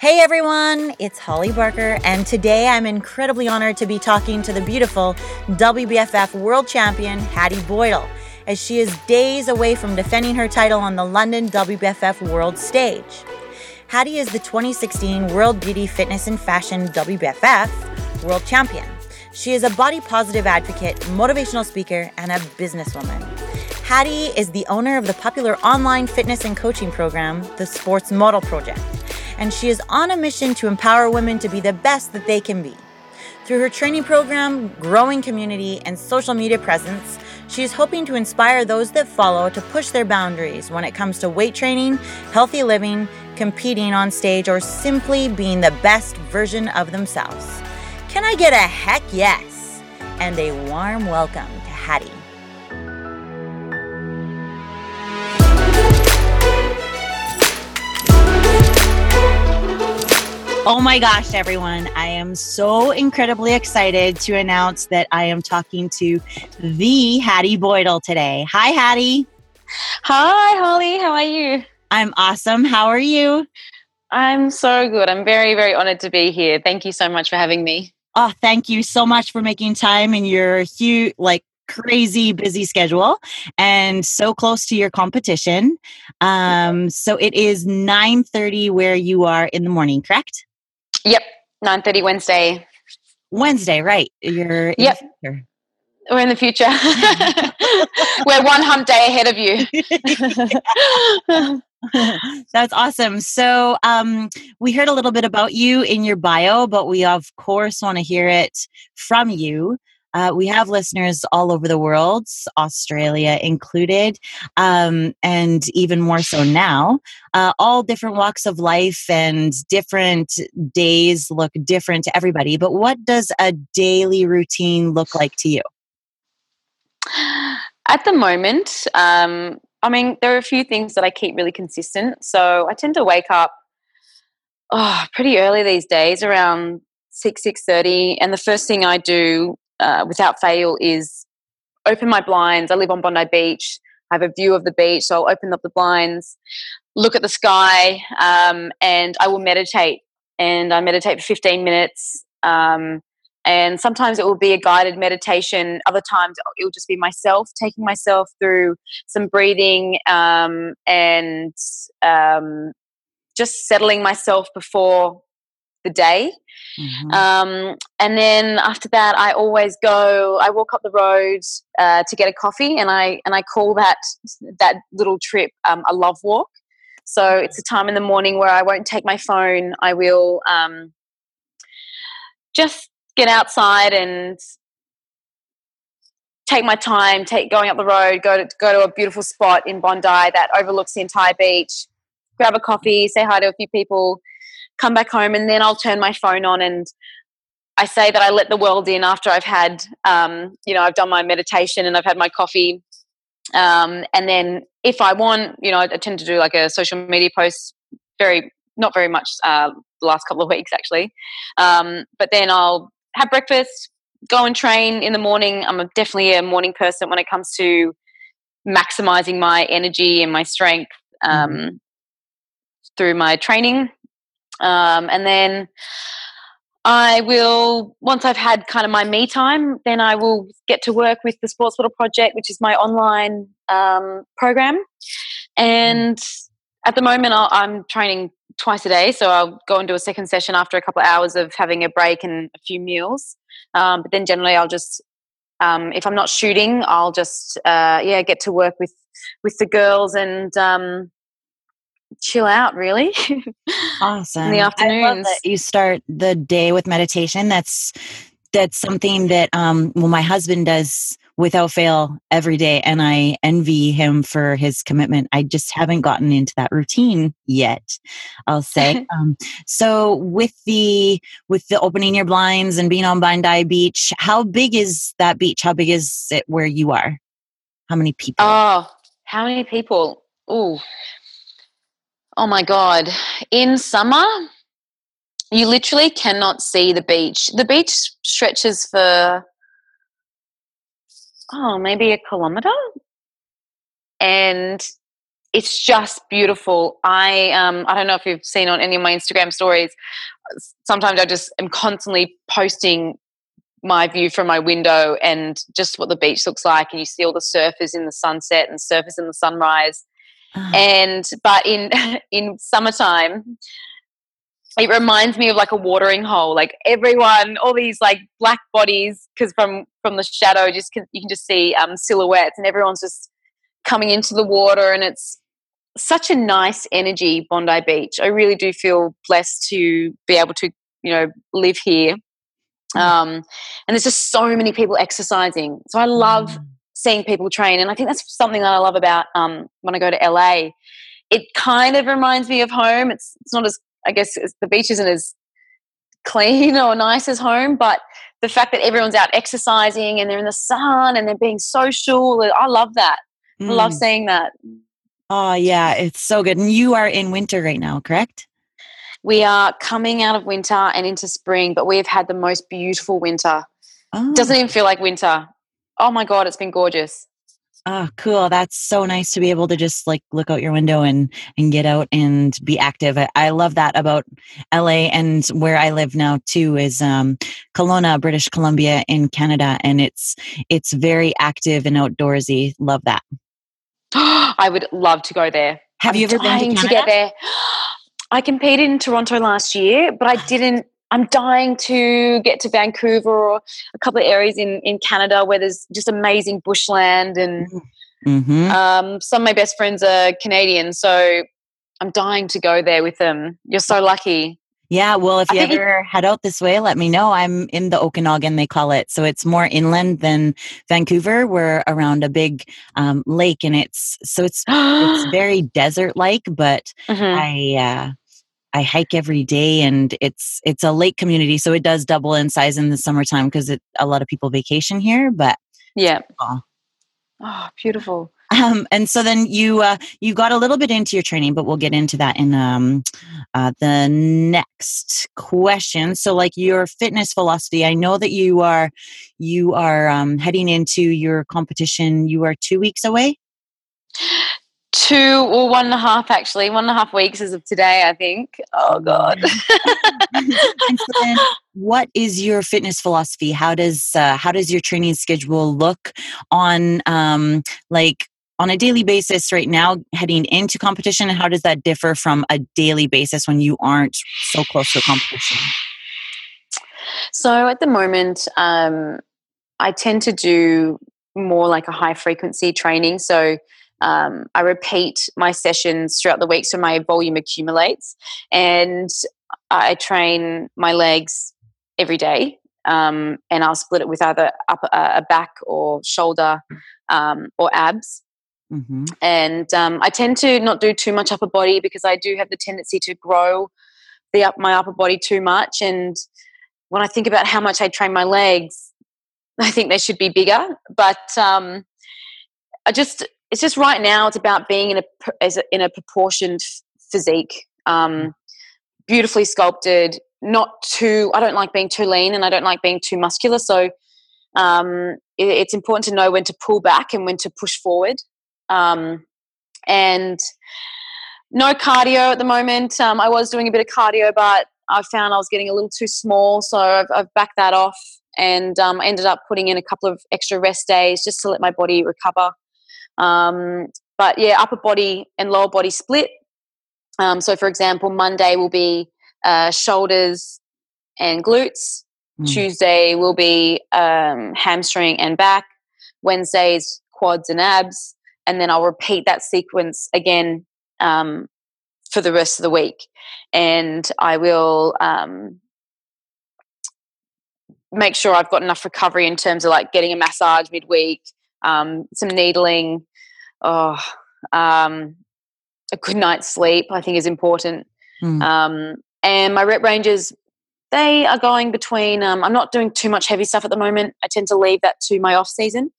Hey everyone, it's Holly Barker, and today I'm incredibly honored to be talking to the beautiful WBFF world champion, Hattie Boydle, as she is days away from defending her title on the London WBFF world stage. Hattie is the 2016 World Beauty Fitness and Fashion WBFF world champion. She is a body positive advocate, motivational speaker, and a businesswoman. Hattie is the owner of the popular online fitness and coaching program, the Sports Model Project and she is on a mission to empower women to be the best that they can be. Through her training program, growing community, and social media presence, she is hoping to inspire those that follow to push their boundaries when it comes to weight training, healthy living, competing on stage, or simply being the best version of themselves. Can I get a heck yes? And a warm welcome to Hattie. Oh my gosh, everyone. I am so incredibly excited to announce that I am talking to the Hattie Boydle today. Hi, Hattie. Hi, Holly. How are you? I'm awesome. How are you? I'm so good. I'm very, very honored to be here. Thank you so much for having me. Oh, thank you so much for making time in your huge, like, crazy busy schedule and so close to your competition. Um, so it is 9:30 where you are in the morning, correct? Yep, nine thirty Wednesday. Wednesday, right? You're yep. We're in the future. We're one hump day ahead of you. That's awesome. So, um, we heard a little bit about you in your bio, but we of course want to hear it from you. Uh, we have listeners all over the world, Australia included, um, and even more so now. Uh, all different walks of life and different days look different to everybody. But what does a daily routine look like to you? At the moment, um, I mean, there are a few things that I keep really consistent. So I tend to wake up oh, pretty early these days, around six six thirty, and the first thing I do uh, without fail is open my blinds. I live on Bondi Beach. I have a view of the beach, so I'll open up the blinds, look at the sky, um, and I will meditate. And I meditate for 15 minutes. Um, and sometimes it will be a guided meditation. Other times it will just be myself taking myself through some breathing um, and um, just settling myself before the day. Mm-hmm. Um, and then after that, I always go. I walk up the road uh, to get a coffee, and I and I call that that little trip um, a love walk. So it's a time in the morning where I won't take my phone. I will um, just get outside and take my time, take going up the road, go to go to a beautiful spot in Bondi that overlooks the entire beach, grab a coffee, say hi to a few people, come back home, and then I'll turn my phone on and I say that I let the world in after I've had, um, you know, I've done my meditation and I've had my coffee. Um, and then if I want, you know, I tend to do like a social media post, very, not very much uh, the last couple of weeks actually. Um, but then I'll have breakfast, go and train in the morning. I'm a, definitely a morning person when it comes to maximizing my energy and my strength um, mm-hmm. through my training. Um, and then I will, once I've had kind of my me time, then I will get to work with the Sports Model Project, which is my online um, program. And at the moment, i am training twice a day. So I'll go and do a second session after a couple of hours of having a break and a few meals. Um, but then generally, I'll just, um, if I'm not shooting, I'll just, uh, yeah, get to work with with the girls and um, chill out really. Awesome. In the afternoons. you start the day with meditation. That's that's something that um well my husband does without fail every day and i envy him for his commitment. I just haven't gotten into that routine yet i'll say. Um, so with the with the opening your blinds and being on bondi beach how big is that beach? How big is it where you are? How many people? Oh how many people? Oh Oh my God. In summer, you literally cannot see the beach. The beach stretches for, oh, maybe a kilometer. And it's just beautiful. I um I don't know if you've seen on any of my Instagram stories. Sometimes I just am constantly posting my view from my window and just what the beach looks like and you see all the surfers in the sunset and surfers in the sunrise. Uh. And but in in summertime it reminds me of like a watering hole like everyone all these like black bodies because from from the shadow just can, you can just see um silhouettes and everyone's just coming into the water and it's such a nice energy bondi beach i really do feel blessed to be able to you know live here mm. um and there's just so many people exercising so i love mm. Seeing people train and i think that's something that i love about um when i go to la it kind of reminds me of home it's it's not as I guess the beach isn't as clean or nice as home, but the fact that everyone's out exercising and they're in the sun and they're being social, I love that. Mm. I love mm. seeing that. Oh, yeah, it's so good. And you are in winter right now, correct? We are coming out of winter and into spring, but we've had the most beautiful winter. Oh. Doesn't even feel like winter. Oh my God, it's been gorgeous. Oh, cool. That's so nice to be able to just like look out your window and and get out and be active. I, I love that about LA and where I live now too is um Kelowna, British Columbia in Canada and it's it's very active and outdoorsy. Love that. I would love to go there. Have I'm you ever been to, to get there? I competed in Toronto last year, but I didn't I'm dying to get to Vancouver or a couple of areas in, in Canada where there's just amazing bushland and mm-hmm. um, some of my best friends are Canadian, so I'm dying to go there with them. You're so lucky. Yeah, well, if you ever head out this way, let me know. I'm in the Okanagan, they call it. So it's more inland than Vancouver. We're around a big um, lake, and it's so it's it's very desert like. But mm-hmm. I uh, I hike every day and it's it's a lake community so it does double in size in the summertime because a lot of people vacation here but yeah. oh, oh beautiful. Um, and so then you uh, you got a little bit into your training but we'll get into that in um, uh, the next question. So like your fitness philosophy i know that you are you are um, heading into your competition you are two weeks away two or one and a half actually. One and a half weeks as of today i think. Oh god. So what is your fitness philosophy? How does uh, how does your training schedule look on um like on a daily basis right now heading into competition? How does that differ from a daily basis when you aren't so close to a competition? So at the moment um i tend to do more like a high frequency training. So um, I repeat my sessions throughout the week so my volume accumulates. And I train my legs every day. Um, and I'll split it with either upper, uh, a back or shoulder um, or abs. Mm-hmm. And um, I tend to not do too much upper body because I do have the tendency to grow the up my upper body too much. And when I think about how much I train my legs, I think they should be bigger. But um, I just it's just right now it's about being in a, as a in a proportioned physique um, beautifully sculpted not too i don't like being too lean and i don't like being too muscular so um, it, it's important to know when to pull back and when to push forward um, and no cardio at the moment. Um, i was doing a bit of cardio but i found i was getting a little too small so i've, I've backed that off and um, ended up putting in a couple of extra rest days just to let my body recover um, but yeah, upper body and lower body split. Um, so, for example, Monday will be uh, shoulders and glutes. Mm. Tuesday will be um, hamstring and back. Wednesdays, quads and abs. And then I'll repeat that sequence again um, for the rest of the week. And I will um, make sure I've got enough recovery in terms of like getting a massage midweek, um, some needling. Oh, um, a good night's sleep, I think, is important. Mm. Um, and my rep ranges, they are going between. Um, I'm not doing too much heavy stuff at the moment. I tend to leave that to my off season.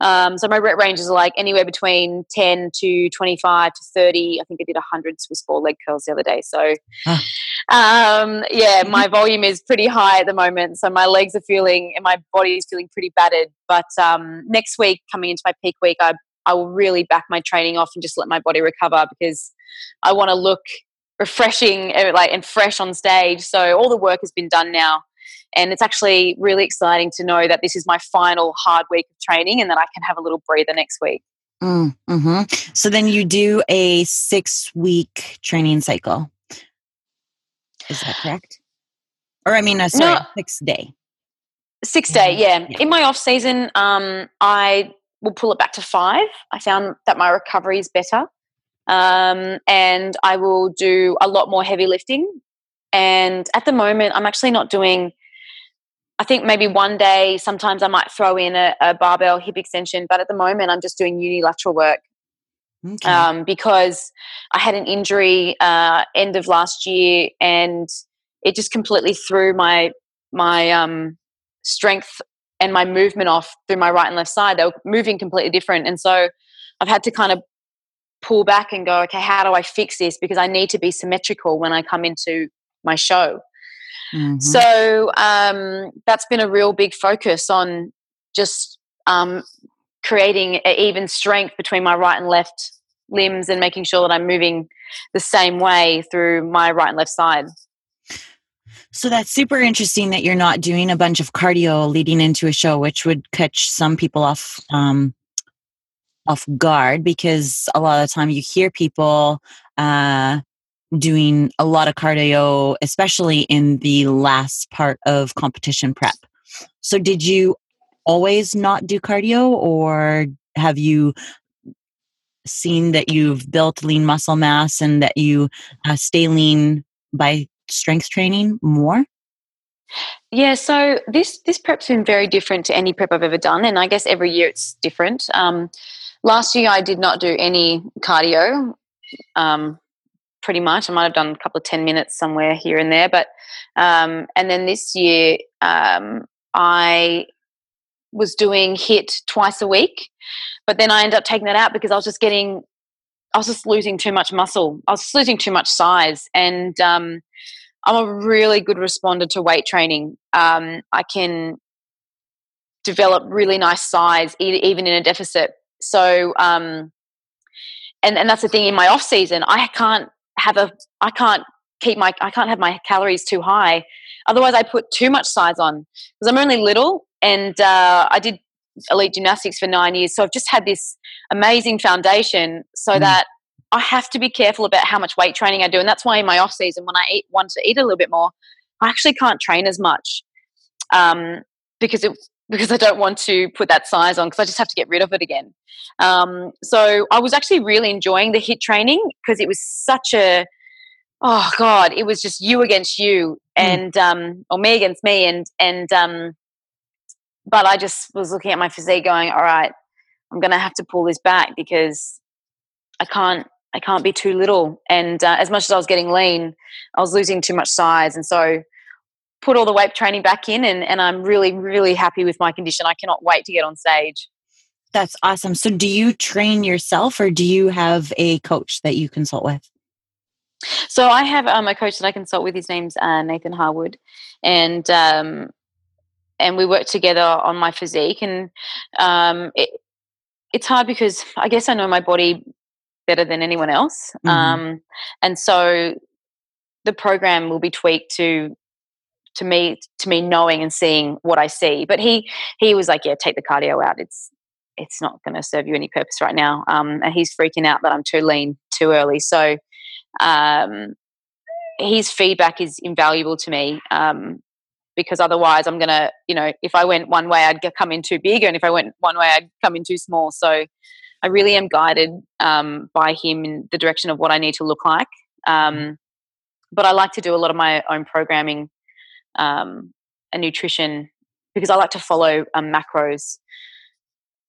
Um, so my rep ranges are like anywhere between 10 to 25 to 30. I think I did 100 Swiss ball leg curls the other day. So, um, yeah, my volume is pretty high at the moment. So my legs are feeling and my body is feeling pretty battered. But um, next week, coming into my peak week, I I will really back my training off and just let my body recover because I want to look refreshing eh, like and fresh on stage. So all the work has been done now. And it's actually really exciting to know that this is my final hard week of training and that I can have a little breather next week. Mm, hmm So then you do a six week training cycle. Is that correct? Or I mean, uh, sorry, no, six day. Six day, yeah. yeah. In my off season, um, I will pull it back to five. I found that my recovery is better. Um, and I will do a lot more heavy lifting. And at the moment, I'm actually not doing, I think maybe one day, sometimes I might throw in a, a barbell hip extension, but at the moment, I'm just doing unilateral work. Okay. Um, because I had an injury uh, end of last year, and it just completely threw my my um, strength and my movement off through my right and left side. They were moving completely different, and so I've had to kind of pull back and go, okay, how do I fix this? Because I need to be symmetrical when I come into my show. Mm-hmm. So um, that's been a real big focus on just um, creating an even strength between my right and left limbs and making sure that I'm moving the same way through my right and left side. So that's super interesting that you're not doing a bunch of cardio leading into a show, which would catch some people off um, off guard because a lot of the time you hear people uh, doing a lot of cardio, especially in the last part of competition prep. So, did you always not do cardio, or have you seen that you've built lean muscle mass and that you uh, stay lean by strength training more? Yeah, so this this prep's been very different to any prep I've ever done, and I guess every year it's different. Um, Last year, I did not do any cardio. Um, pretty much, I might have done a couple of ten minutes somewhere here and there, but um, and then this year, um, I was doing HIIT twice a week, but then I ended up taking that out because I was just getting, I was just losing too much muscle. I was losing too much size, and um, I'm a really good responder to weight training. Um, I can develop really nice size even in a deficit so, um, and and that's the thing in my off season, I can't have a, I can't keep my, I can't have my calories too high. Otherwise, I put too much size on because I'm only little, and uh, I did elite gymnastics for nine years, so I've just had this amazing foundation, so mm. that I have to be careful about how much weight training I do, and that's why in my off season, when I eat, want to eat a little bit more, I actually can't train as much um, because it because I don't want to put that size on because I just have to get rid of it again. Um, so I was actually really enjoying the HIIT training because it was such a oh god, it was just you against you hmm. and mm. um, or me against me and and um, but I just was looking at my physique going, all right, I'm going to have to pull this back because I can't I can't be too little. And uh, as much as I was getting lean, I was losing too much size, and so put all the weight training back in and, and I'm really, really happy with my condition. I cannot wait to get on stage. That's awesome. So do you train yourself or do you have a coach that you consult with? So I have um, a coach that I consult with. His name's uh, Nathan Harwood, and um, and we work together on my physique. And um, it, it's hard because I guess I know my body better than anyone else, mm-hmm. Um, and so the program will be tweaked to to me to me knowing and seeing what I see. But he he was like, yeah, take the cardio out. It's it's not going to serve you any purpose right now. Um, and he's freaking out that I'm too lean too early. So um, his feedback is invaluable to me um, because otherwise I'm going to, you know, if I went one way, I'd come in too big, and if I went one way, I'd come in too small. So I really am guided um, by him in the direction of what I need to look like. Um, but I like to do a lot of my own programming um, and nutrition because I like to follow um, macros.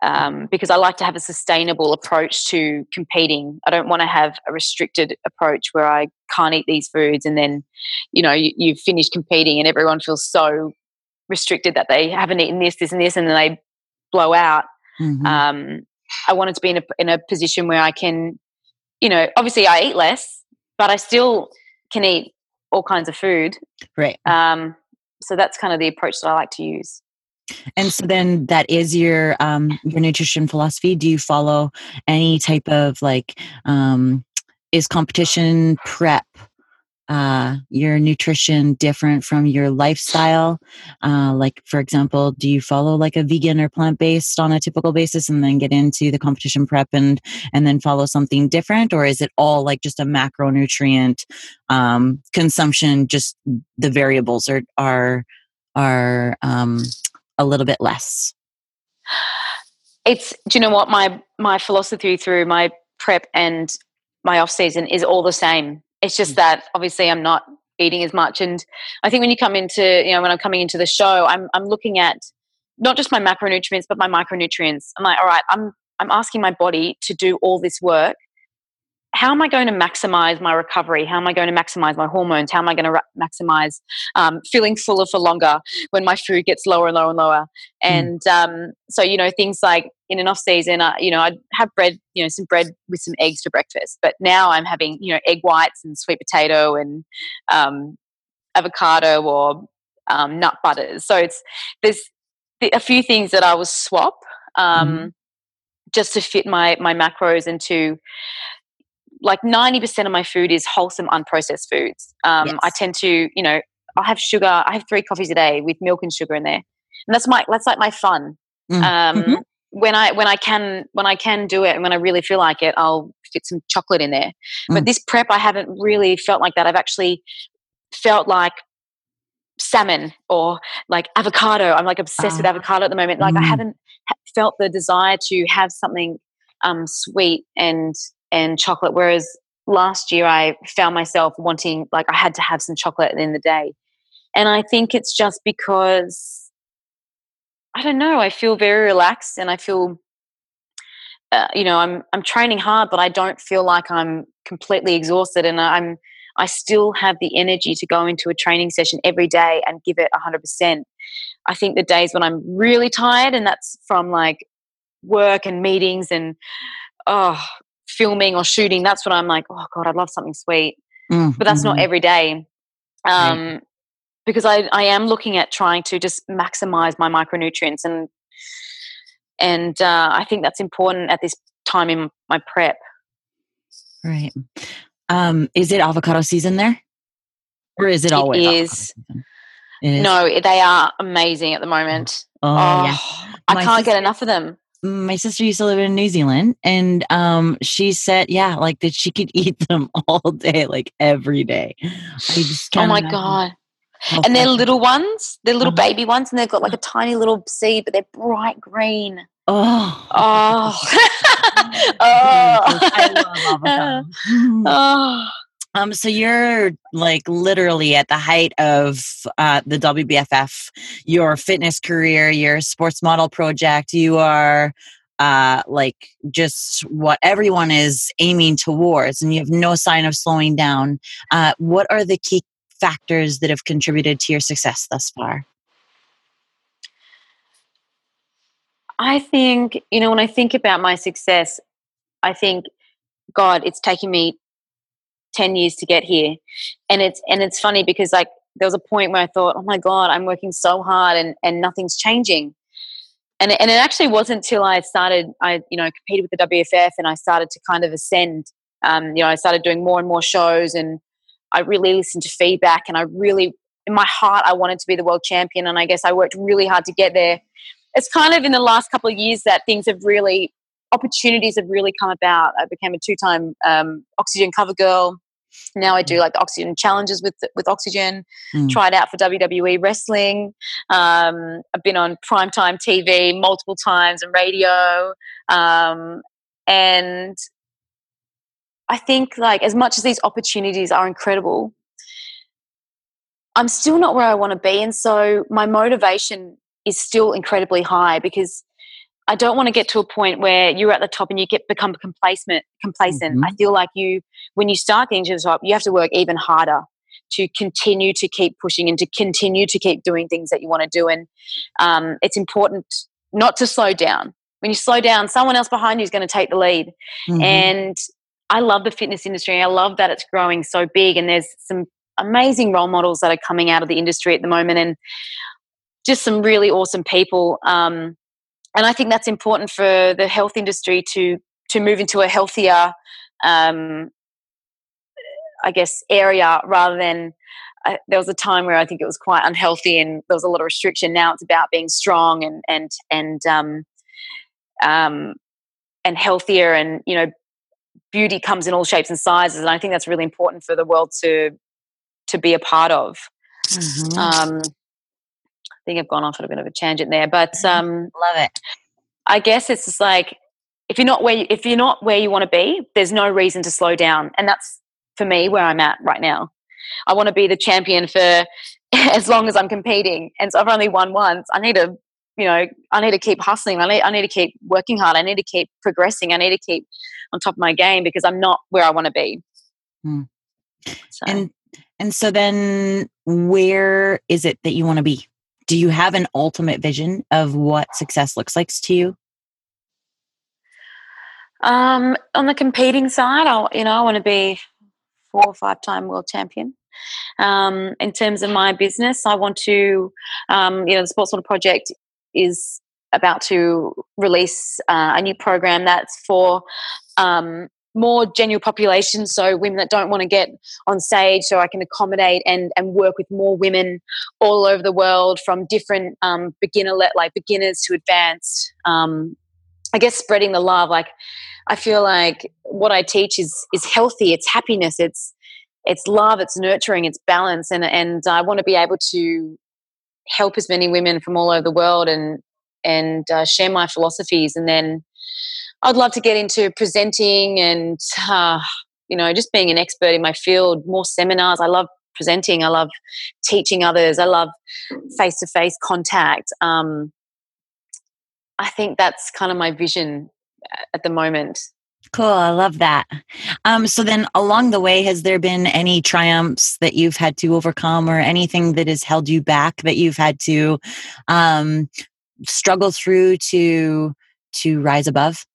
Um, because I like to have a sustainable approach to competing. I don't want to have a restricted approach where I can't eat these foods and then, you know, you, you've finished competing and everyone feels so restricted that they haven't eaten this, this, and this, and then they blow out. Mm-hmm. Um, I wanted to be in a, in a position where I can, you know, obviously I eat less, but I still can eat all kinds of food. Right. Um, so that's kind of the approach that I like to use. And so then that is your um your nutrition philosophy. Do you follow any type of like um is competition prep uh, your nutrition different from your lifestyle? Uh, like, for example, do you follow like a vegan or plant based on a typical basis, and then get into the competition prep and and then follow something different, or is it all like just a macronutrient um, consumption? Just the variables are are are um, a little bit less. It's do you know what my my philosophy through my prep and my off season is all the same it's just mm. that obviously I'm not eating as much. And I think when you come into, you know, when I'm coming into the show, I'm I'm looking at not just my macronutrients, but my micronutrients. I'm like, all right, I'm I'm asking my body to do all this work how am I going to maximize my recovery? How am I going to maximize my hormones? How am I going to ra- maximize um, feeling fuller for longer when my food gets lower and lower and lower? Hmm. And mm. um, so, you know, things like in an off season, uh, you know, I'd have bread, you know, some bread with some eggs for breakfast. But now I'm having, you know, egg whites and sweet potato and um, avocado or um, nut butters. So it's there's a few things that I will swap. Mm. Just to fit my my macros into like 90% of my food is wholesome, unprocessed foods. Um, yes. I tend to, you know, I have sugar. I have three coffees a day with milk and sugar in there, and that's my that's like my fun. Mm. Um, mm-hmm. When I when I can when I can do it, and when I really feel like it, I'll fit some chocolate in there. Mm. But this prep, I haven't really felt like that. I've actually felt like salmon or like avocado. I'm like obsessed uh, with ah. avocado at the moment. Like mm. I haven't felt the desire to have something um, sweet and and chocolate. Whereas last year I found myself wanting, like, I had to have some chocolate in the day. And I think it's just because, I don't know, I feel very relaxed and I feel, uh, you know, I'm, I'm training hard, but I don't feel like I'm completely exhausted. And I'm, I still have the energy to go into a training session every day and give it 100%. I think the days when I'm really tired, and that's from like work and meetings and oh filming or shooting, that's when I'm like, oh God, I'd love something sweet. Mm, but that's mm-hmm. not every day. Um. Because I, I am looking at trying to just maximize my micronutrients and and uh, I think that's important at this time in my prep. Right. Um, is it avocado season there, or is it always? Is. It is. No, they are amazing at the moment. Oh, oh yeah. I can't sister, get enough of them my sister used to live in New Zealand and um she said yeah like that she could eat them all day like every day. oh my god. And they're little ones, they're little uh-huh. baby ones and they've got like a tiny little seed but they're bright green. Oh. Oh. oh. I love avocado. oh. Um, so you're like literally at the height of uh, the WBFF, your fitness career, your sports model project. You are uh, like just what everyone is aiming towards, and you have no sign of slowing down. Uh, what are the key factors that have contributed to your success thus far? I think, you know, when I think about my success, I think, God, it's taking me 10 years to get here and it's and it's funny because like there was a point where i thought oh my god i'm working so hard and and nothing's changing and and it actually wasn't until i started i you know competed with the wff and i started to kind of ascend um, you know i started doing more and more shows and i really listened to feedback and i really in my heart i wanted to be the world champion and i guess i worked really hard to get there it's kind of in the last couple of years that things have really opportunities have really come about. I became a two-time um, Oxygen cover girl. Now I do mm. like the Oxygen challenges with with Oxygen. Mm. Tried out for WWE wrestling. Um, I've been on primetime TV multiple times and radio. Um, and I think like as much as these opportunities are incredible, I'm still not where I want to be, and so my motivation is still incredibly high because I don't want to get to a point where you're at the top and you get become complacent. Complacent. Mm-hmm. I feel like you, when you start getting to the top, you have to work even harder to continue to keep pushing and to continue to keep doing things that you want to do. And um, it's important not to slow down. When you slow down, someone else behind you is going to take the lead. Mm-hmm. And I love the fitness industry. I love that it's growing so big, and there's some amazing role models that are coming out of the industry at the moment. And just some really awesome people. Um, and I think that's important for the health industry to to move into a healthier, um, I guess, area rather than. Uh, there was a time where I think it was quite unhealthy and there was a lot of restriction. Now it's about being strong and and and um, um, and healthier, and you know, beauty comes in all shapes and sizes. And I think that's really important for the world to to be a part of. Mm-hmm. Um, think I've gone off at a bit of a tangent there, but mm-hmm. um, love it. I guess it's just like if you're not where you, if you're not where you want to be, there's no reason to slow down, and that's for me where I'm at right now. I want to be the champion for as long as I'm competing, and so I've only won once. I need to, you know, I need to keep hustling. I need, I need to keep working hard. I need to keep progressing. I need to keep on top of my game because I'm not where I want to be. Hmm. So. And and so then, where is it that you want to be? Do you have an ultimate vision of what success looks like to you? Um, on the competing side, I you know I want to be four or five time world champion. Um, in terms of my business, I want to, um, you know, the Sports Model Project is about to release uh, a new program that's for um, more general population, so women that don't want to get on stage, so I can accommodate and and work with more women all over the world from different um, beginner like beginners to advanced. Um, I guess spreading the love. Like I feel like what I teach is is healthy. It's happiness. It's it's love. It's nurturing. It's balance. And and I want to be able to help as many women from all over the world and and uh, share my philosophies and then I'd love to get into presenting and, uh, you know, just being an expert in my field, more seminars. I love presenting. I love teaching others. I love face to face contact. Um, I think that's kind of my vision at the moment. Cool. I love that. Um, so then along the way, has there been any triumphs that you've had to overcome or anything that has held you back that you've had to um, struggle through to to rise above?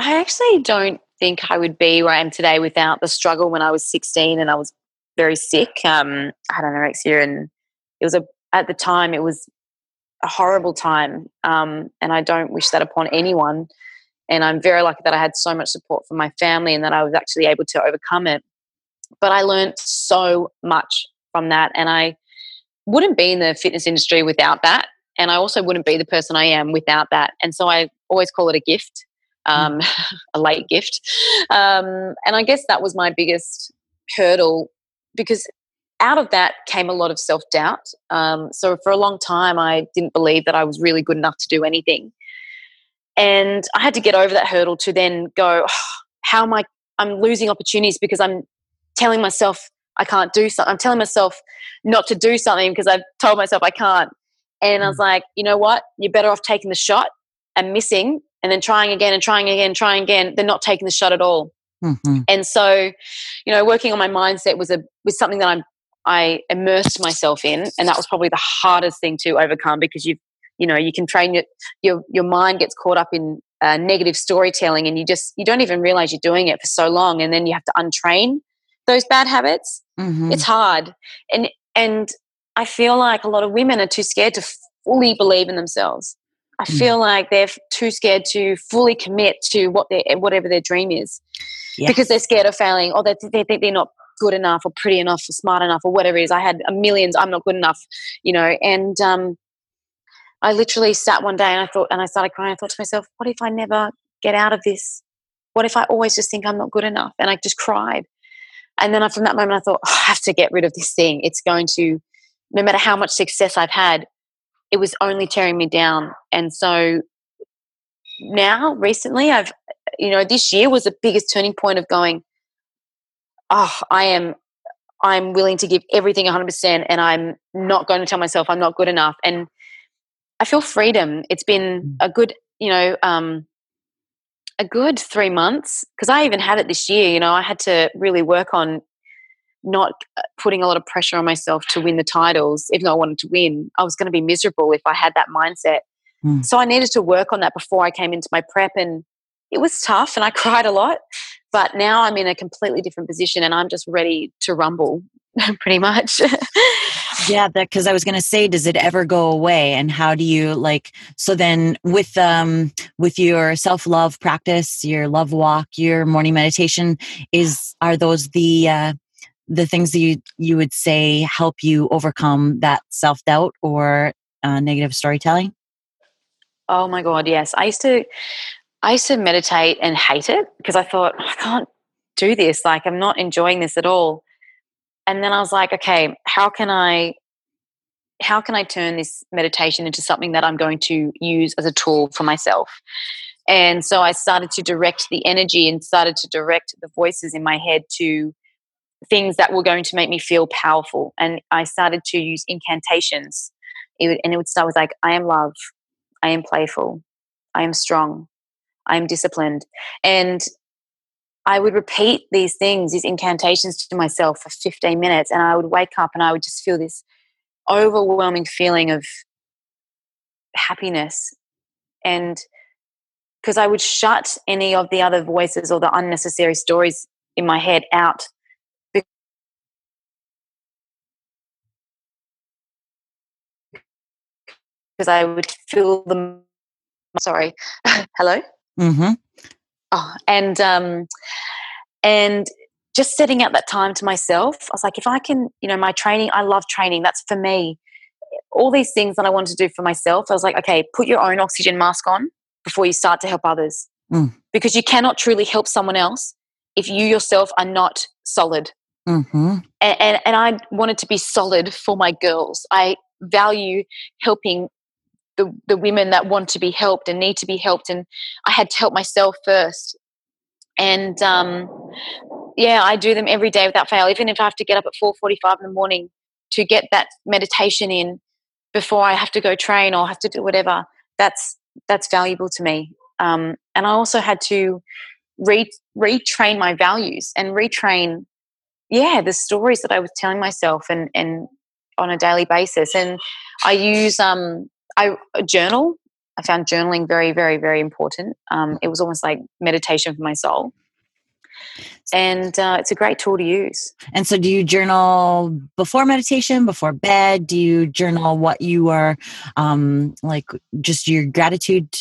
I actually don't think I would be where I am today without the struggle when I was 16 and I was very sick. Um, I had anorexia, and it was a at the time it was a horrible time, um, and I don't wish that upon anyone. And I'm very lucky that I had so much support from my family and that I was actually able to overcome it. But I learned so much from that, and I wouldn't be in the fitness industry without that. And I also wouldn't be the person I am without that. And so I always call it a gift um, a late gift. Um, and I guess that was my biggest hurdle because out of that came a lot of self doubt. Um, so for a long time, I didn't believe that I was really good enough to do anything. And I had to get over that hurdle to then go, oh, how am I? I'm losing opportunities because I'm telling myself I can't do something. I'm telling myself not to do something because I've told myself I can't. And I was mm. like, you know what? You're better off taking the shot and missing and then trying again and trying again, trying again, they're not taking the shot at all. Mm-hmm. And so, you know, working on my mindset was a was something that I'm I immersed myself in, and that was probably the hardest thing to overcome because you you know you can train your your your mind gets caught up in uh, negative storytelling, and you just you don't even realize you're doing it for so long, and then you have to untrain those bad habits. Mm-hmm. It's hard, and and I feel like a lot of women are too scared to fully believe in themselves. I mm. feel like they're too scared to fully commit to what their whatever their dream is, yes. because they're scared of failing, or they, they think they're not good enough, or pretty enough, or smart enough, or whatever it is. I had a millions. I'm not good enough, you know. And um, I literally sat one day and I thought, and I started crying. I thought to myself, what if I never get out of this? What if I always just think I'm not good enough? And I just cried. And then from that moment, I thought, oh, I have to get rid of this thing. It's going to, no matter how much success I've had, it was only tearing me down. And so now, recently, I've, you know, this year was the biggest turning point of going, oh, I am, I'm willing to give everything 100% and I'm not going to tell myself I'm not good enough. And I feel freedom. It's been mm. a good, you know, um, a good three months because I even had it this year. You know, I had to really work on not uh, putting a lot of pressure on myself to win the titles, even though I wanted to win. I was going to be miserable if I had that mindset. Mm. So I needed to work on that before I came into my prep. And it was tough and I cried a lot. But now I'm in a completely different position and I'm just ready to rumble pretty much. Yeah, because I was going to say, does it ever go away? And how do you like? So then, with um, with your self love practice, your love walk, your morning meditation, is are those the uh, the things that you you would say help you overcome that self doubt or uh, negative storytelling? Oh my god, yes. I used to I used to meditate and hate it because I thought I can't do this. Like I'm not enjoying this at all. And then I was like, okay, how can I how can I turn this meditation into something that I'm going to use as a tool for myself? And so I started to direct the energy and started to direct the voices in my head to things that were going to make me feel powerful. And I started to use incantations. It would, and it would start with like, I am love, I am playful, I am strong, I am disciplined. And I would repeat these things, these incantations to myself for 15 minutes. And I would wake up and I would just feel this overwhelming feeling of happiness. And because I would shut any of the other voices or the unnecessary stories in my head out because I would feel them. Sorry, hello. Mm-hmm. Oh, and um, and just setting out that time to myself. I was like, if I can, you know, my training. I love training. That's for me. All these things that I wanted to do for myself. I was like, okay, put your own oxygen mask on before you start to help others, mm. because you cannot truly help someone else if you yourself are not solid. Mm-hmm. And, and, and I wanted to be solid for my girls. I value helping the, the women that want to be helped and need to be helped and i had to help myself first. And um, yeah i do them every day without fail. Even if i have to get up at 4.45 in the morning to get that meditation in before i have to go train or have to do whatever that's that's valuable to me. Um, and i also had to re- retrain my values and retrain yeah the stories that i was telling myself and and on a daily basis. And i use um I journal. I found journaling very, very, very important. Um, it was almost like meditation for my soul. And uh, it's a great tool to use. And so, do you journal before meditation, before bed? Do you journal what you are um, like, just your gratitude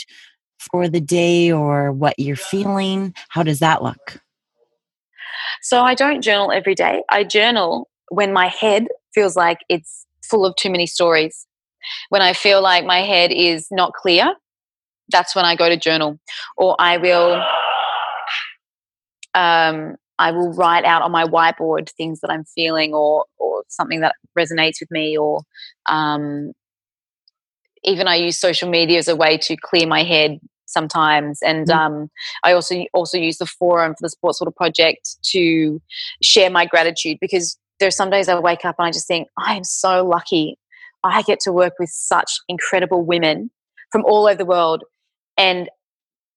for the day or what you're feeling? How does that look? So, I don't journal every day. I journal when my head feels like it's full of too many stories. When I feel like my head is not clear, that's when I go to journal. Or I will um, I will write out on my whiteboard things that I'm feeling or or something that resonates with me or um, even I use social media as a way to clear my head sometimes and mm. um, I also also use the forum for the Sports Model Project to share my gratitude because there are some days I wake up and I just think I am so lucky I get to work with such incredible women from all over the world. And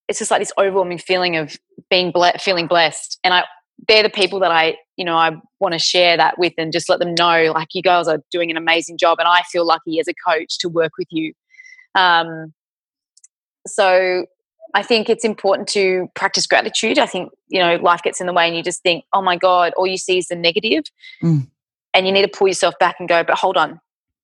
it's just like this overwhelming feeling of being ble- feeling blessed. And I, they're the people that I, you know, I want to share that with and just let them know, like, you girls are doing an amazing job. And I feel lucky as a coach to work with you. Um, so I think it's important to practice gratitude. I think, you know, life gets in the way and you just think, oh my God, all you see is the negative. Mm. And you need to pull yourself back and go, but hold on,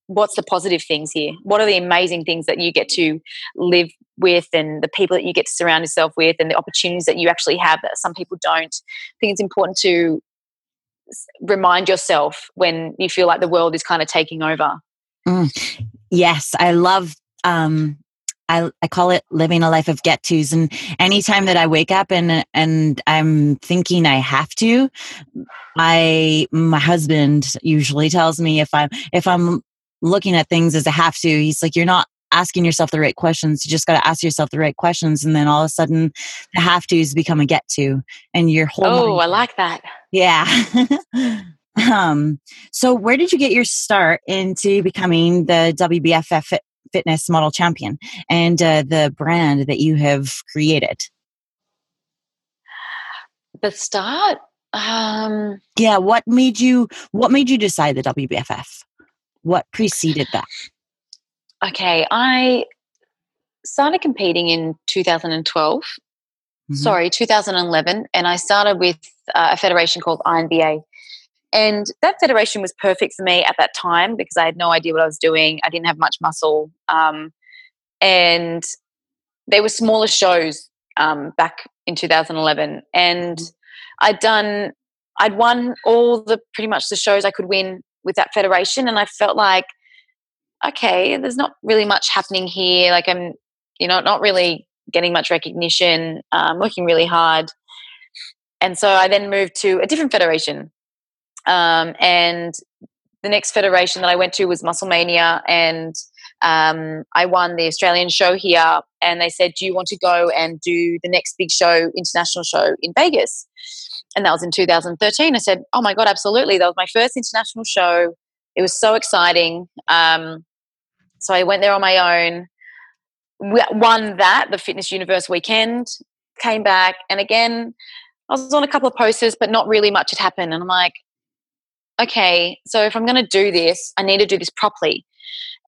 what's the positive things here? What are the amazing things that you get to live with and the people that you get to surround yourself with and the opportunities that you actually have that some people don't? I think it's important to remind yourself when you feel like the world is kind of taking over. Mm. Yes, I love um I, I call it living a life of get tos and anytime that I wake up and and I'm thinking I have to I my husband usually tells me if I'm if I'm looking at things as a have to. He's like, you're not asking yourself the right questions. You just got to ask yourself the right questions. And then all of a sudden, the have to's become a get to. And your whole. Oh, mind, I like that. Yeah. um, so, where did you get your start into becoming the WBFF fit, Fitness Model Champion and uh, the brand that you have created? The start? Um, yeah. What made you? What made you decide the WBFF? What preceded that? Okay, I started competing in 2012. Mm-hmm. Sorry, 2011, and I started with uh, a federation called INBA, And that federation was perfect for me at that time because I had no idea what I was doing. I didn't have much muscle. Um, and they were smaller shows um, back in 2011. And I'd done, I'd won all the pretty much the shows I could win with that federation. And I felt like, okay, there's not really much happening here. Like I'm, you know, not really getting much recognition, um, working really hard. And so I then moved to a different federation. Um, and the next federation that I went to was Musclemania, and um, I won the Australian show here. And they said, "Do you want to go and do the next big show, international show in Vegas?" And that was in 2013. I said, "Oh my god, absolutely! That was my first international show. It was so exciting." Um, so I went there on my own won that the fitness universe weekend came back and again i was on a couple of posters but not really much had happened and i'm like okay so if i'm going to do this i need to do this properly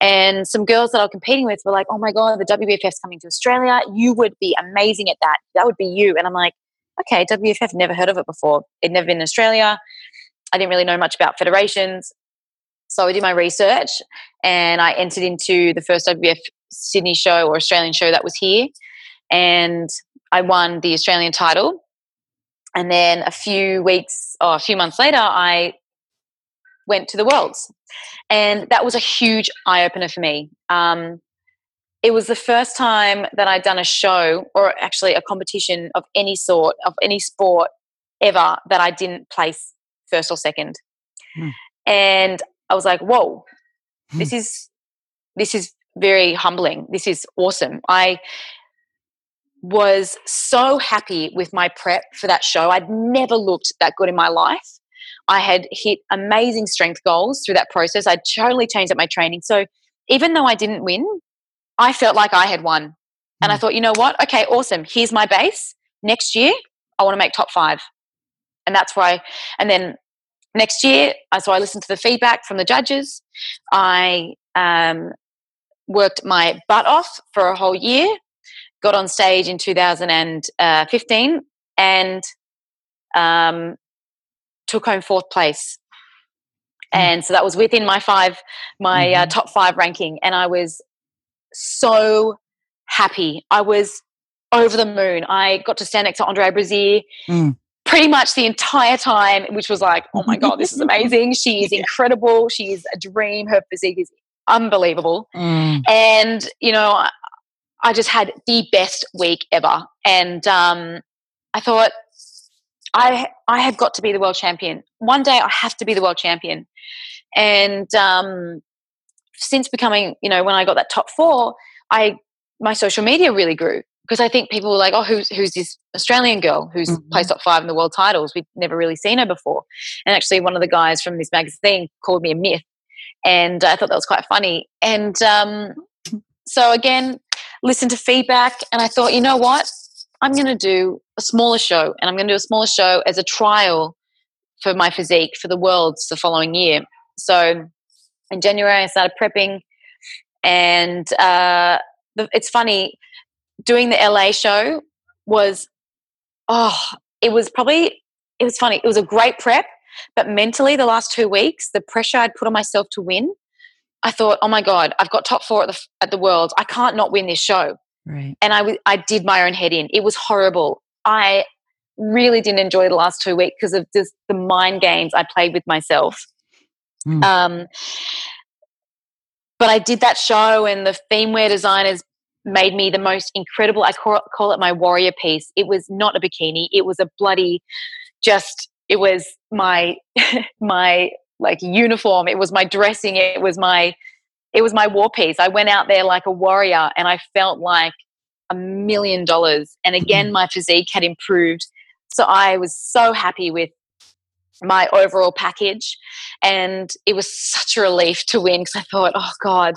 and some girls that i was competing with were like oh my god the wbff's coming to australia you would be amazing at that that would be you and i'm like okay wbff never heard of it before it'd never been in australia i didn't really know much about federations so I did my research and I entered into the first WBFF Sydney show or Australian show that was here. And I won the Australian title. And then a few weeks or a few months later, I went to the Worlds. And that was a huge eye opener for me. Um, it was the first time that I'd done a show or actually a competition of any sort, of any sport ever, that I didn't place first or second. Hmm. And I was like, whoa, hmm. this is this is very humbling. This is awesome. I was so happy with my prep for that show. I'd never looked that good in my life. I had hit amazing strength goals through that process. I'd totally changed up my training. So even though I didn't win, I felt like I had won. And I hmm. thought, you know what? Okay, awesome. Here's my base. Next year, I want to make top five. And that's why, and then next year, so I listened to the feedback from the judges. I um, worked my butt off for a whole year, got on stage in 2015, and um, took home fourth place. Hmm. And so that was within my five, my uh, mm-hmm. uh, top five ranking, and I was so happy. I was over the moon. I got to stand next to Andrea Brazier mm. pretty much the entire time, which was like, oh my god, this is amazing. She is incredible. She is a dream. Her physique is unbelievable. Mm. And, you know, I just had the best week ever. And um, I thought, I, I have got to be the world champion. One day I have to be the world champion. And um, since becoming, you know, when I got that top four, I my social media really grew because I think people were like, "Oh, who's who's this Australian girl who's mm-hmm. placed top five in the world titles? We'd never really seen her before." And actually, one of the guys from this magazine called me a myth and I thought that was quite funny. And um, so again, listen to feedback, and I thought, you know what, I'm going to do a smaller show, and I'm going to do a smaller show as a trial for my physique for the worlds the following year. So in January, I started prepping, and uh, the, it's funny doing the LA show was oh, it was probably it was funny. It was a great prep but mentally, the last two weeks, the pressure I'd put on myself to win, I thought, oh my God, I've got top four at the, at the world. I can't not win this show. Right. And I, I did my own head in. It was horrible. I really didn't enjoy the last two weeks because of just the mind games I played with myself. Mm. Um, but I did that show, and the theme wear designers made me the most incredible. I call, call it my warrior piece. It was not a bikini. It was a bloody, just it was my my like uniform it was my dressing it was my it was my war piece i went out there like a warrior and i felt like a million dollars and again mm-hmm. my physique had improved so i was so happy with my overall package and it was such a relief to win because i thought oh god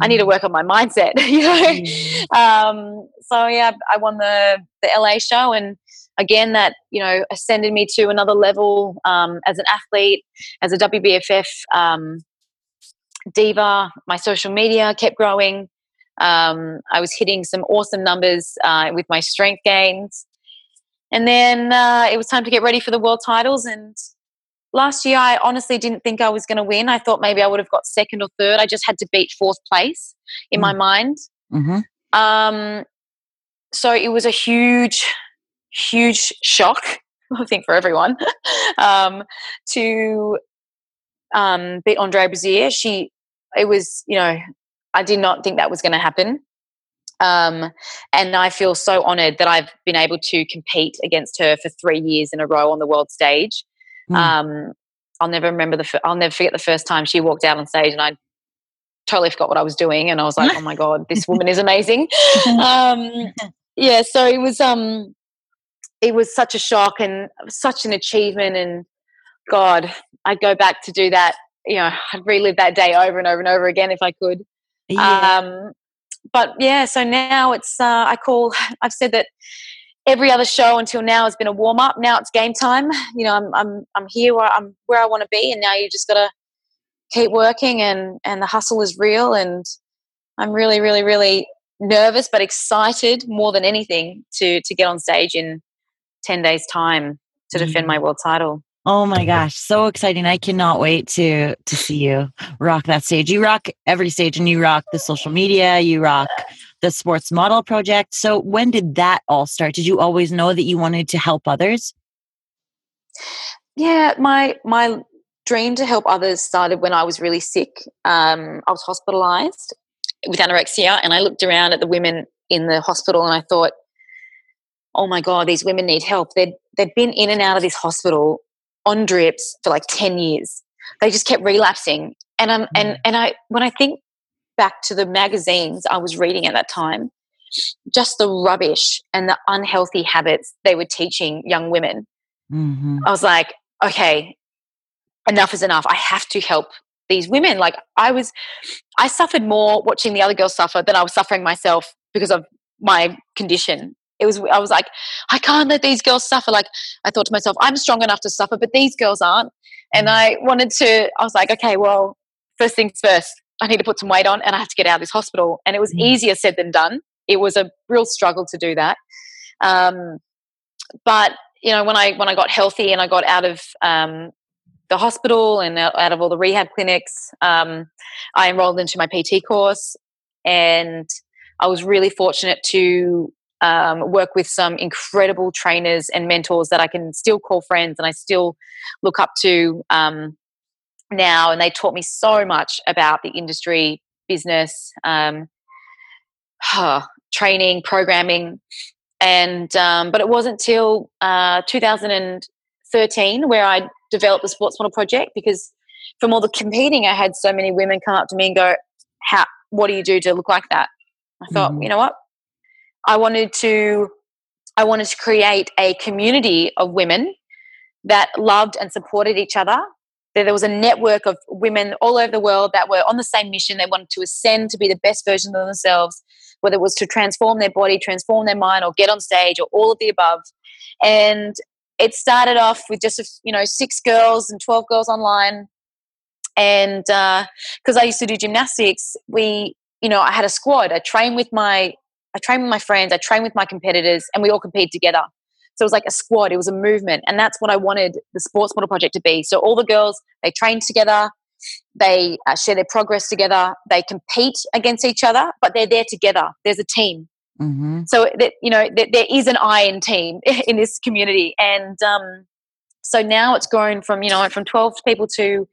I need to mm-hmm. work on my mindset, you know. Mm. Um, so yeah, I won the the LA show, and again that you know ascended me to another level um, as an athlete as a wbff um, diva my social media kept growing um, i was hitting some awesome numbers uh, with my strength gains and then uh, it was time to get ready for the world titles and last year I honestly didn't think I was going to win. I thought maybe I would have got second or third. I just had to beat fourth place in mm. my mind. Mm-hmm. Um, so it was a huge, huge shock. I think for everyone um, to um, beat Andrea Brazier. She, it was, you know, I did not think that was going to happen. Um, and I feel so honored that I've been able to compete against her for three years in a row on the world stage. Mm. Um, I'll never remember the. I'll never forget the first time she walked out on stage, and I totally forgot what I was doing, and I was like, "Oh my god, this woman is amazing." um, yeah, so it was. Um, it was such a shock and such an achievement, and God, I'd go back to do that. You know, I'd relive that day over and over and over again if I could. Yeah. Um, but yeah, so now it's. Uh, I call. I've said that every other show until now has been a warm up. Now it's game time. You know, I'm I'm I'm here where I'm where I want to be, and now you just got to keep working, and and the hustle is real, and I'm really really really nervous but excited more than anything to to get on stage in ten days time to defend my world title. Oh my gosh, so exciting. I cannot wait to to see you rock that stage. You rock every stage and you rock the social media, you rock the sports model project. So when did that all start? Did you always know that you wanted to help others? Yeah, my my dream to help others started when I was really sick. Um, I was hospitalized with anorexia, and I looked around at the women in the hospital, and I thought, "Oh my god, these women need help." They'd they'd been in and out of this hospital on drips for like ten years. They just kept relapsing, and um, mm. and and I when I think back to the magazines I was reading at that time, just the rubbish and the unhealthy habits they were teaching young women. Mm-hmm. I was like, okay, enough is enough. I have to help these women. Like I was, I suffered more watching the other girls suffer than I was suffering myself because of my condition. It was, I was like, I can't let these girls suffer. Like I thought to myself, I'm strong enough to suffer, but these girls aren't. And mm. I wanted to, I was like, okay, well, first things first, I need to put some weight on and I have to get out of this hospital. And it was mm. easier said than done. It was a real struggle to do that. Um, but you know, when I when I got healthy and I got out of um, the hospital and out of all the rehab clinics, um, I enrolled into my PT course, and I was really fortunate to um, work with some incredible trainers and mentors that I can still call friends and I still look up to. Um, now, and they taught me so much about the industry, business, um, training, programming, and um, but it wasn't till uh, 2013 where I developed the Sports Model Project because from all the competing, I had so many women come up to me and go, "How? What do you do to look like that?" I thought, mm-hmm. you know what? I wanted to, I wanted to create a community of women that loved and supported each other there was a network of women all over the world that were on the same mission. They wanted to ascend to be the best version of themselves, whether it was to transform their body, transform their mind, or get on stage, or all of the above. And it started off with just you know six girls and twelve girls online. And because uh, I used to do gymnastics, we you know I had a squad. I trained with my I train with my friends. I train with my competitors, and we all compete together. So it was like a squad, it was a movement. And that's what I wanted the Sports Model Project to be. So all the girls, they train together, they uh, share their progress together, they compete against each other, but they're there together. There's a team. Mm-hmm. So that you know that there is an I in team in this community, and um, so now it's grown from you know from twelve people to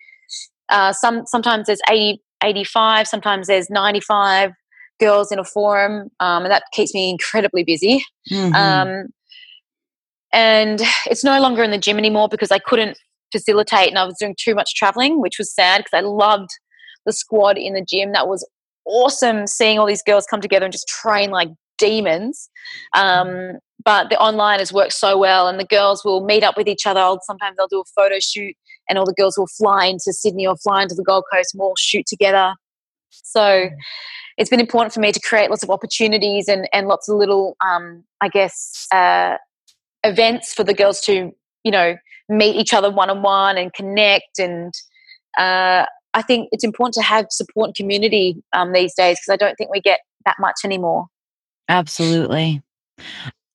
uh, some. Sometimes there's 80, 85, sometimes there's ninety five girls in a forum, um, and that keeps me incredibly busy. Mm-hmm. Um, and it's no longer in the gym anymore because I couldn't facilitate and I was doing too much traveling, which was sad because I loved the squad in the gym. That was awesome seeing all these girls come together and just train like demons. Um, but the online has worked so well, and the girls will meet up with each other. Sometimes they'll do a photo shoot, and all the girls will fly into Sydney or fly into the Gold Coast and we'll all shoot together. So it's been important for me to create lots of opportunities and, and lots of little, um, I guess, uh, events for the girls to you know meet each other one on one and connect and uh, I think it's important to have support and community um, these days because I don't think we get that much anymore. Absolutely.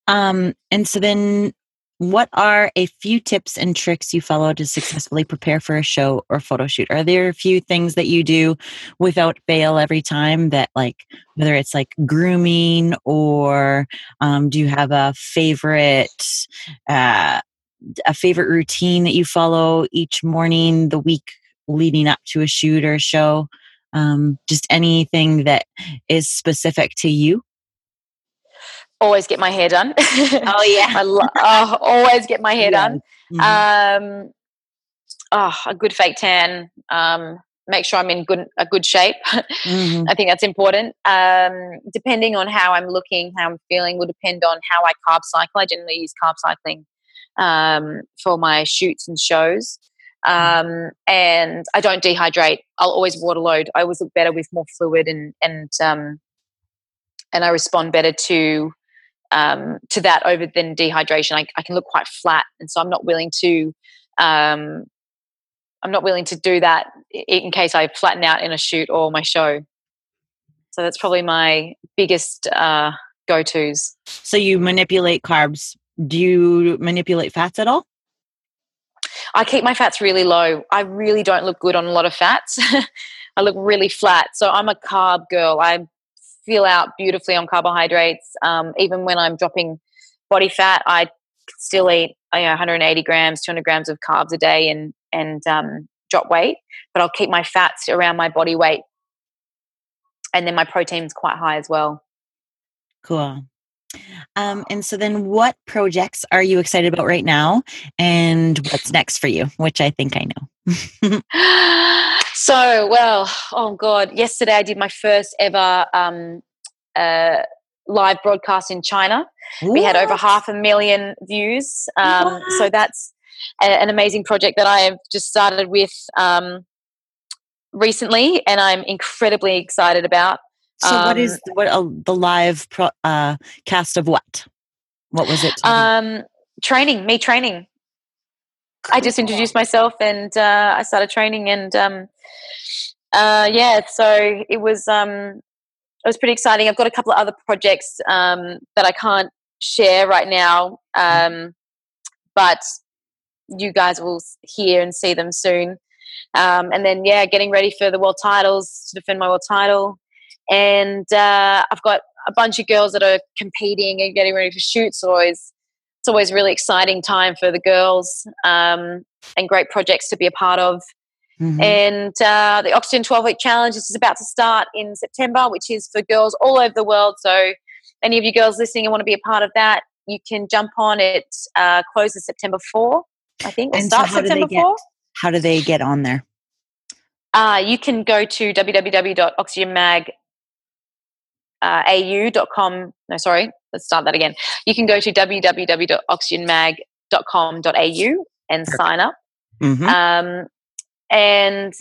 Um, and so then what are a few tips and tricks you follow to successfully prepare for a show or photo shoot? Are there a few things that you do without fail every time that, like, whether it's like grooming or um, do you have a favorite? Uh, a favorite routine that you follow each morning, the week leading up to a shoot or a show? Um, just anything that is specific to you? Always get my hair done. Oh yeah, I lo- oh, always get my hair done. Mhm. Um, oh, a good fake tan. Um, make sure I'm in good a good shape. Mhm. I think that's important. Um, depending on how I'm looking, how I'm feeling, will depend on how I carb cycle. I generally use carb cycling um, for my shoots and shows. Um, and I don't dehydrate. I'll always water load. I always look better with more fluid and and um, and I respond better to um, to that over than dehydration. I, I can look quite flat, and so I'm not willing to um, I'm not willing to do that in case I flatten out in a shoot or my show. So that's probably my biggest uh, go tos. So you manipulate carbs. Do you manipulate fats at all? I keep my fats really low. I really don't look good on a lot of fats. I look really flat. So I'm a carb girl. I feel out beautifully on carbohydrates. Um, even when I'm dropping body fat, I still eat you know, 180 grams, 200 grams of carbs a day and and um, drop weight. But I'll keep my fats around my body weight, and then my protein's quite high as well. Cool. Um, and so then what projects are you excited about right now and what's next for you, which I think I know. so well oh god yesterday i did my first ever um, uh, live broadcast in china. We had over half a million views. Um, so that's a, an amazing project that i have just started with um, recently and i'm incredibly excited about. So what um, is what uh, the live pro, uh, cast of what? What was it? um, training me training I just introduced myself and uh, I started training and um, uh, yeah, so it was um, it was pretty exciting. I've got a couple of other projects um, that I can't share right now, um, but you guys will hear and see them soon. Um, and then yeah, getting ready for the world titles to defend my world title, and uh, I've got a bunch of girls that are competing and getting ready for shoots. So always it's always a really exciting time for the girls um, and great projects to be a part of. Mhm. And uh, the Oxygen 12 Week Challenge is about to start in September, which is for girls all over the world. So, any of you girls listening and want to be a part of that, you can jump on it. Uh, closes September 4, I think. And so start how do they September get- 4. How do they get on there? Uh, you can go to www.oxygenmag uh, au.com. No, sorry, let's start that again. You can go to www.oxygenmag.com.au and Perfect. sign up. Mhm. Um, and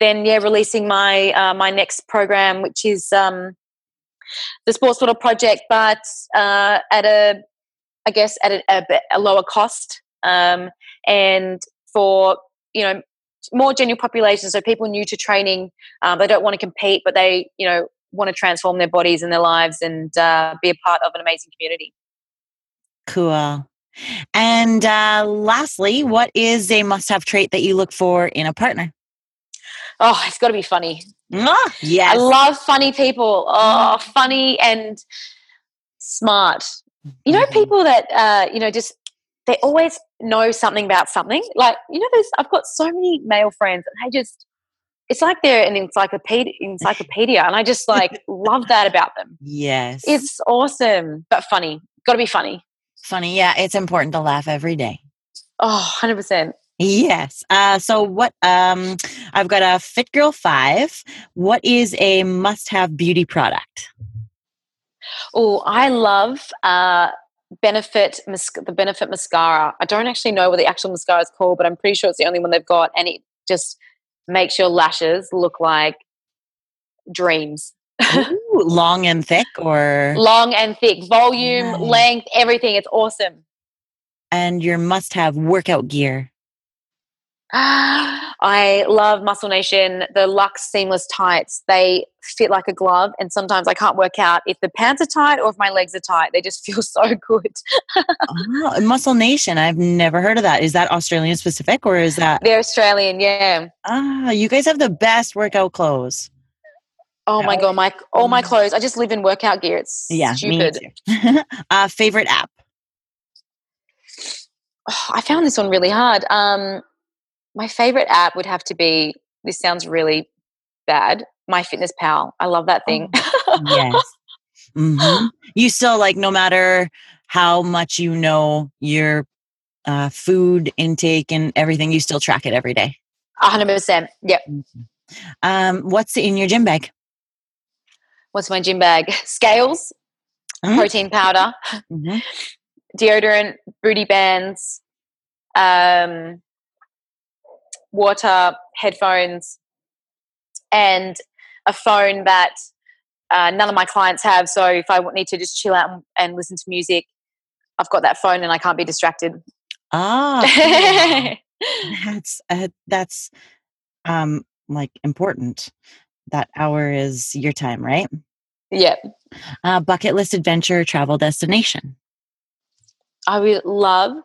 then, yeah, releasing my uh, my next program, which is um, the Sports Little Project, but uh, at a, I guess, at a, a, bit- a lower cost, um, and for you know more general population, so people new to training, um, they don't want to compete, but they you know want to transform their bodies and their lives and uh, be a part of an amazing community. Cool. And uh, lastly, what is a must-have trait that you look for in a partner? Oh, it's got to be funny. Ah, yes. I love funny people. Oh, funny and smart. You know, Mhm. people that uh, you know just they always know something about something. Like you know, there's I've got so many male friends, and they just it's like they're an encyclopedia, encyclopedia, and I just like love that about them. Yes. It's awesome, but funny. Got to be funny. funny. Yeah, it's important to laugh every day. Oh, 100 percent. Yes. Uh, so what? Um, I've got a Fit Girl Five. What is a must-have beauty product? Oh, I love uh, Benefit the Benefit mascara. I don't actually know what the actual mascara is called, but I'm pretty sure it's the only one they've got, and it just makes your lashes look like dreams. Ooh, long and thick, or Long and thick, volume, Nice. length, everything. It's awesome. and your must-have workout gear. I love Muscle Nation. The Luxe seamless tights, they fit like a glove. And sometimes I can't work out if the pants are tight or if my legs are tight. They just feel so good. oh, Muscle Nation. I've never heard of that. Is that Australian specific or is that? They're Australian, yeah. Ah, you guys have the best workout clothes. Oh my god, my all my clothes. I just live in workout gear. It's yeah, stupid. uh, favorite app. Oh, I found this one really hard. Um, my favorite app would have to be this sounds really bad my fitness pal i love that thing oh, yes mm-hmm. you still like no matter how much you know your uh, food intake and everything you still track it every day 100% yep mm-hmm. um, what's in your gym bag what's my gym bag scales mm-hmm. protein powder mm-hmm. deodorant booty bands um, water, headphones, and a phone that uh, none of my clients have. So if I need to just chill out and, and listen to music, I've got that phone and I can't be distracted. Ah, that's uh, that's um like important. That hour is your time, right? Yep. Uh, bucket list adventure travel destination. I would love.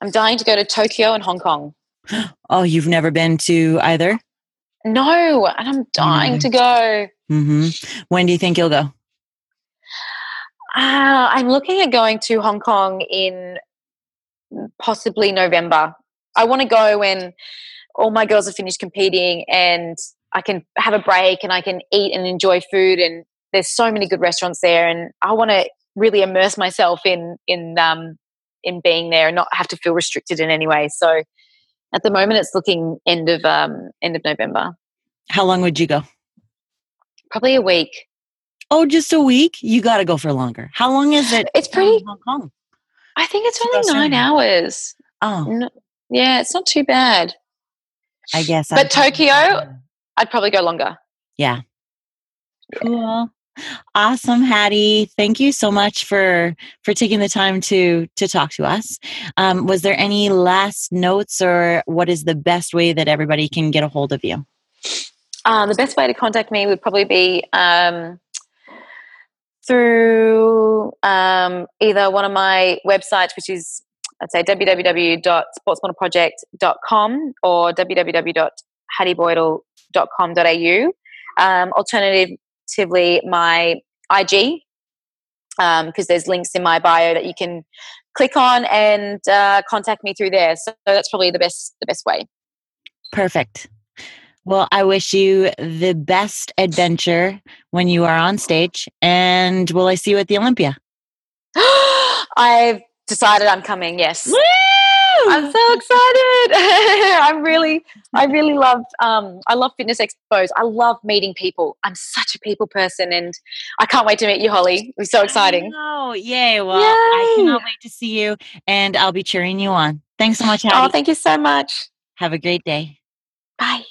I'm dying to go to Tokyo and Hong Kong. Oh, you've never been to either? No, and I'm dying to go. Mm-hmm. When do you think you'll go? Uh, I'm looking at going to Hong Kong in possibly November. I want to go when all my girls have finished competing and I can have a break and I can eat and enjoy food and there's so many good restaurants there and I want to really immerse myself in in um in being there and not have to feel restricted in any way. So at the moment, it's looking end of um, end of November. How long would you go? Probably a week. Oh, just a week? You got to go for longer. How long is it? It's pretty. Hong Kong. I think it's only nine hours. Oh, no, yeah, it's not too bad. I guess. But I'd Tokyo, I'd probably go longer. Yeah. Cool. Awesome, Hattie. Thank you so much for for taking the time to to talk to us. Um, was there any last notes, or what is the best way that everybody can get a hold of you? Um, the best way to contact me would probably be um, through um, either one of my websites, which is I'd say www.sportsmodelproject.com or www.hattieboydle.com.au. Um, alternative actively my IG because um, there's links in my bio that you can click on and uh, contact me through there. So that's probably the best the best way. Perfect. Well, I wish you the best adventure when you are on stage, and will I see you at the Olympia? I've decided I'm coming. Yes. Woo! I'm so excited. I'm really, I really love, um, I love fitness expos. I love meeting people. I'm such a people person and I can't wait to meet you, Holly. It's so exciting. Oh, yay. Well, yay. I cannot wait to see you and I'll be cheering you on. Thanks so much, Hattie. Oh, thank you so much. Have a great day. Bye.